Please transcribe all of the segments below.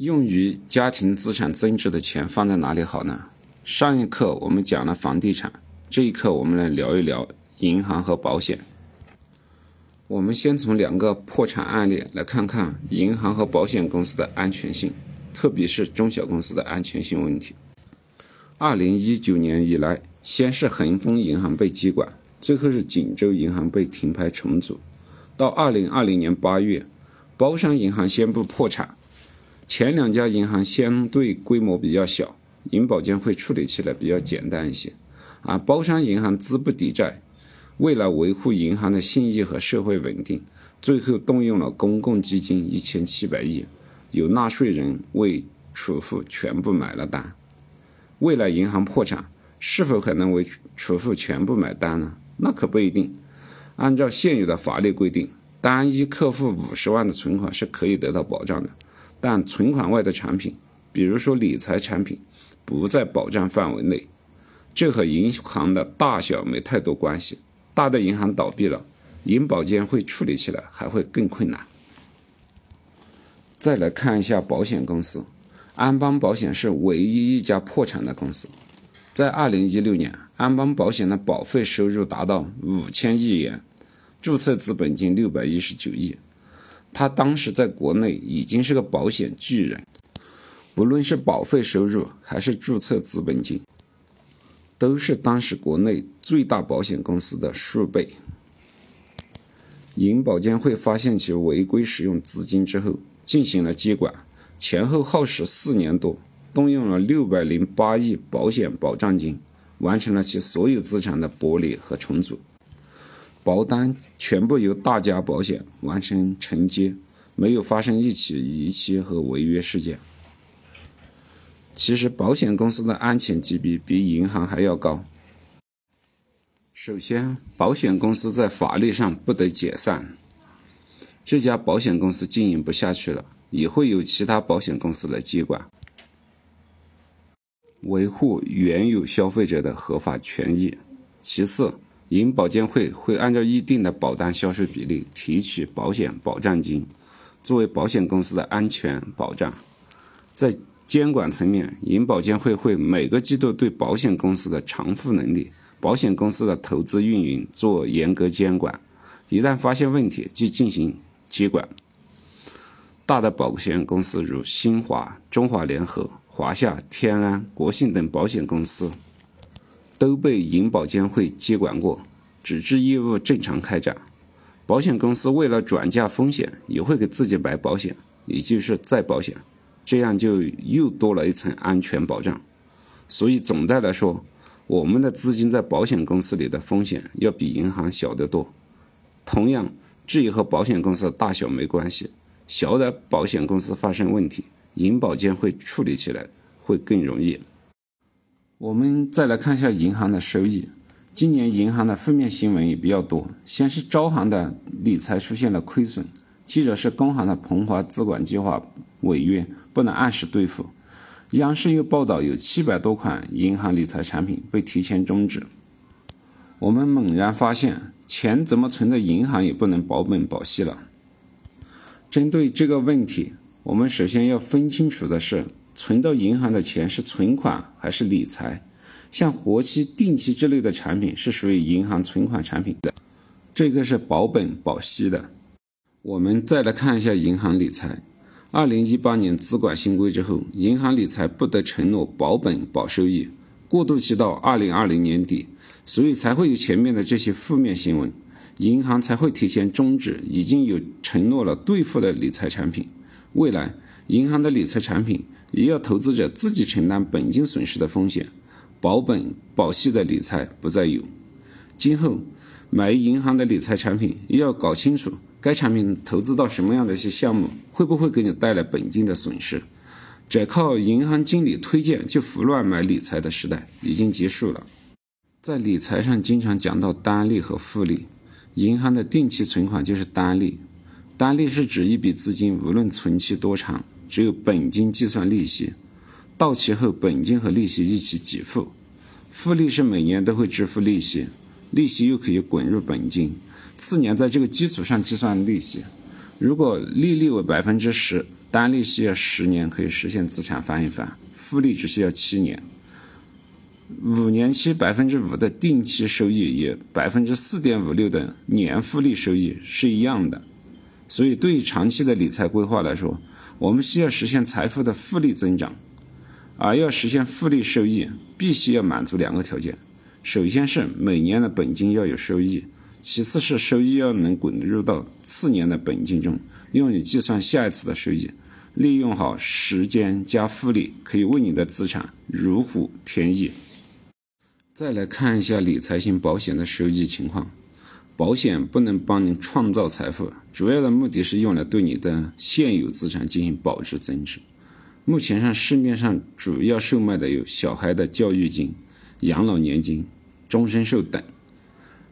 用于家庭资产增值的钱放在哪里好呢？上一课我们讲了房地产，这一课我们来聊一聊银行和保险。我们先从两个破产案例来看看银行和保险公司的安全性，特别是中小公司的安全性问题。二零一九年以来，先是恒丰银行被接管，最后是锦州银行被停牌重组。到二零二零年八月，包商银行宣布破产。前两家银行相对规模比较小，银保监会处理起来比较简单一些，啊包商银行资不抵债。为了维护银行的信誉和社会稳定，最后动用了公共基金一千七百亿，有纳税人为储户全部买了单。未来银行破产，是否可能为储户全部买单呢？那可不一定。按照现有的法律规定，单一客户五十万的存款是可以得到保障的，但存款外的产品，比如说理财产品，不在保障范围内。这和银行的大小没太多关系。大的银行倒闭了，银保监会处理起来还会更困难。再来看一下保险公司，安邦保险是唯一一家破产的公司。在二零一六年，安邦保险的保费收入达到五千亿元，注册资本金六百一十九亿。他当时在国内已经是个保险巨人，不论是保费收入还是注册资本金。都是当时国内最大保险公司的数倍。银保监会发现其违规使用资金之后，进行了接管，前后耗时四年多，动用了六百零八亿保险保障金，完成了其所有资产的剥离和重组。保单全部由大家保险完成承接，没有发生一起逾期和违约事件。其实，保险公司的安全级别比银行还要高。首先，保险公司在法律上不得解散。这家保险公司经营不下去了，也会有其他保险公司来接管，维护原有消费者的合法权益。其次，银保监会会按照一定的保单销售比例提取保险保障金，作为保险公司的安全保障。在监管层面，银保监会会每个季度对保险公司的偿付能力、保险公司的投资运营做严格监管，一旦发现问题即进行接管。大的保险公司如新华、中华联合、华夏、天安、国信等保险公司，都被银保监会接管过，纸质业务正常开展。保险公司为了转嫁风险，也会给自己买保险，也就是再保险。这样就又多了一层安全保障，所以总的来说，我们的资金在保险公司里的风险要比银行小得多。同样，这也和保险公司大小没关系，小的保险公司发生问题，银保监会处理起来会更容易。我们再来看一下银行的收益，今年银行的负面新闻也比较多，先是招行的理财出现了亏损，接着是工行的鹏华资管计划违约。不能按时兑付，央视又报道有七百多款银行理财产品被提前终止。我们猛然发现，钱怎么存在银行也不能保本保息了。针对这个问题，我们首先要分清楚的是，存到银行的钱是存款还是理财。像活期、定期之类的产品是属于银行存款产品的，这个是保本保息的。我们再来看一下银行理财。二零一八年资管新规之后，银行理财不得承诺保本保收益，过渡期到二零二零年底，所以才会有前面的这些负面新闻，银行才会提前终止已经有承诺了兑付的理财产品。未来，银行的理财产品也要投资者自己承担本金损失的风险，保本保息的理财不再有。今后买银行的理财产品，也要搞清楚。该产品投资到什么样的一些项目，会不会给你带来本金的损失？只靠银行经理推荐就胡乱买理财的时代已经结束了。在理财上经常讲到单利和复利，银行的定期存款就是单利。单利是指一笔资金无论存期多长，只有本金计算利息，到期后本金和利息一起给付。复利是每年都会支付利息，利息又可以滚入本金。次年在这个基础上计算利息，如果利率为百分之十，单利息要十年可以实现资产翻一番，复利只需要七年。五年期百分之五的定期收益与百分之四点五六的年复利收益是一样的，所以对于长期的理财规划来说，我们需要实现财富的复利增长，而要实现复利收益，必须要满足两个条件：首先是每年的本金要有收益，其次是收益要能滚入到次年的本金中，用于计算下一次的收益。利用好时间加复利，可以为你的资产如虎添翼。再来看一下理财型保险的收益情况。保险不能帮你创造财富，主要的目的是用来对你的现有资产进行保值增值。目前上市面上主要售卖的有小孩的教育金、养老年金、终身寿等。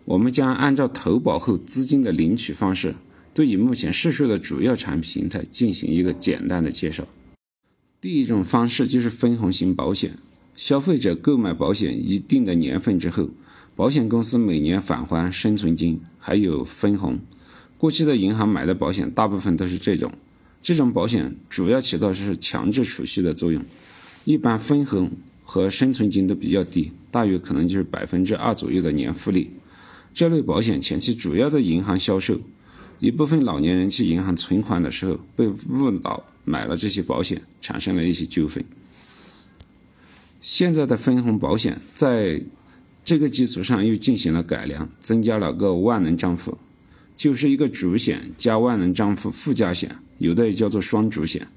我们将按照投保后资金的领取方式，对于目前市售的主要产品形态进行一个简单的介绍。第一种方式就是分红型保险。消费者购买保险一定的年份之后，保险公司每年返还生存金，还有分红。过去的银行买的保险大部分都是这种，这种保险主要起到是强制储蓄的作用，一般分红和生存金都比较低，大约可能就是百分之二左右的年复利。这类保险前期主要在银行销售，一部分老年人去银行存款的时候被误导买了这些保险，产生了一些纠纷。现在的分红保险在这个基础上又进行了改良，增加了个万能账户，就是一个主险加万能账户附加险，有的也叫做双主险。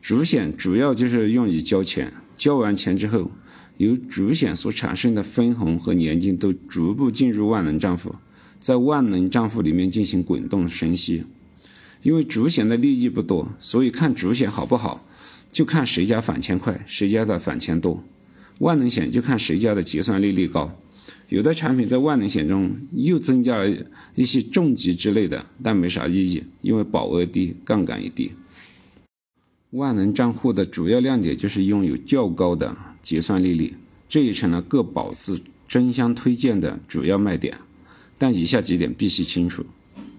主险主要就是用于交钱，交完钱之后，由主险所产生的分红和年金都逐步进入万能账户，在万能账户里面进行滚动生息。因为主险的利益不多，所以看主险好不好。就看谁家返钱快，谁家的返钱多。万能险就看谁家的结算利率高。有的产品在万能险中又增加了一些重疾之类的，但没啥意义，因为保额低，杠杆也低。万能账户的主要亮点就是拥有较高的结算利率，这也成了各保司争相推荐的主要卖点。但以下几点必须清楚：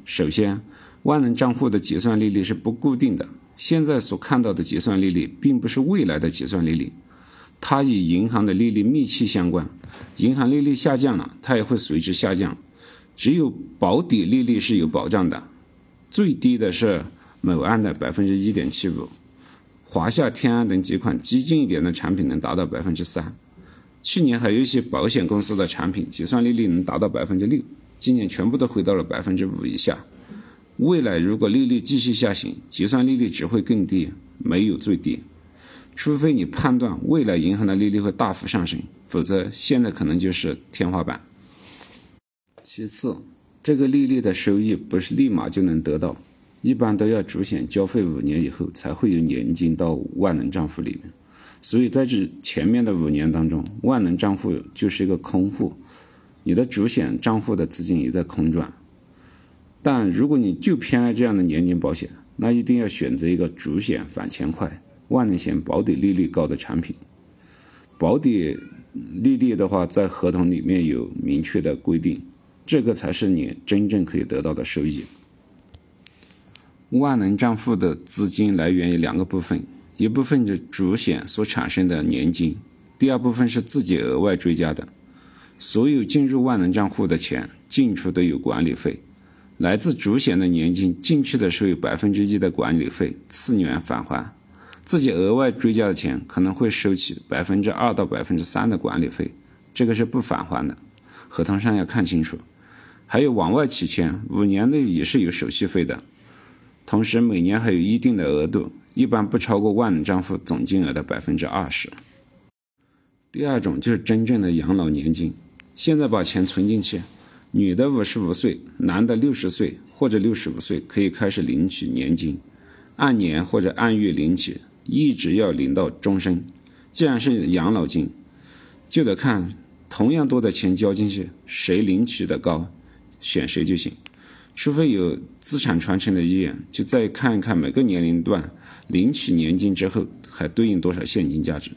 首先，万能账户的结算利率是不固定的。现在所看到的结算利率，并不是未来的结算利率，它与银行的利率密切相关。银行利率下降了，它也会随之下降。只有保底利率是有保障的，最低的是某安的百分之一点七五，华夏、天安等几款激进一点的产品能达到百分之三。去年还有一些保险公司的产品结算利率能达到百分之六，今年全部都回到了百分之五以下。未来如果利率继续下行，结算利率只会更低，没有最低。除非你判断未来银行的利率会大幅上升，否则现在可能就是天花板。其次，这个利率的收益不是立马就能得到，一般都要主险交费五年以后才会有年金到万能账户里面。所以在这前面的五年当中，万能账户就是一个空户，你的主险账户的资金也在空转。但如果你就偏爱这样的年金保险，那一定要选择一个主险返钱快、万能险保底利率高的产品。保底利率的话，在合同里面有明确的规定，这个才是你真正可以得到的收益。万能账户的资金来源于两个部分，一部分是主险所产生的年金，第二部分是自己额外追加的。所有进入万能账户的钱，进出都有管理费。来自主险的年金进去的时候有百分之一的管理费，次年返还；自己额外追加的钱可能会收取百分之二到百分之三的管理费，这个是不返还的，合同上要看清楚。还有往外取钱，五年内也是有手续费的，同时每年还有一定的额度，一般不超过万能账户总金额的百分之二十。第二种就是真正的养老年金，现在把钱存进去。女的五十五岁，男的六十岁或者六十五岁可以开始领取年金，按年或者按月领取，一直要领到终身。既然是养老金，就得看同样多的钱交进去，谁领取的高，选谁就行。除非有资产传承的意愿，就再看一看每个年龄段领取年金之后还对应多少现金价值。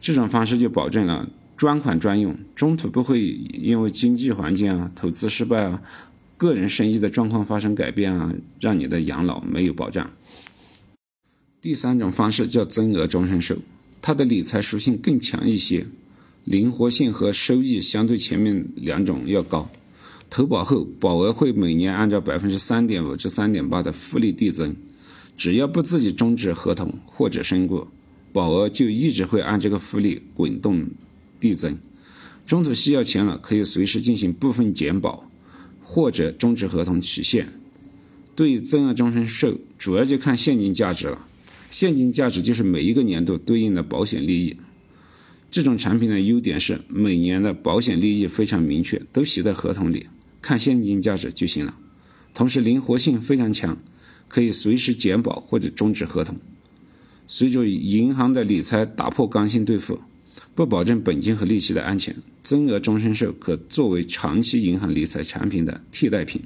这种方式就保证了。专款专用，中途不会因为经济环境啊、投资失败啊、个人生意的状况发生改变啊，让你的养老没有保障。第三种方式叫增额终身寿，它的理财属性更强一些，灵活性和收益相对前面两种要高。投保后，保额会每年按照百分之三点五至三点八的复利递增，只要不自己终止合同或者身故，保额就一直会按这个复利滚动递增。中途需要钱了，可以随时进行部分减保，或者终止合同取现。对于增额终身寿，主要就看现金价值了。现金价值就是每一个年度对应的保险利益。这种产品的优点是每年的保险利益非常明确，都写在合同里，看现金价值就行了。同时灵活性非常强，可以随时减保或者终止合同。随着银行的理财打破刚性兑付，不保证本金和利息的安全，增额终身寿可作为长期银行理财产品的替代品。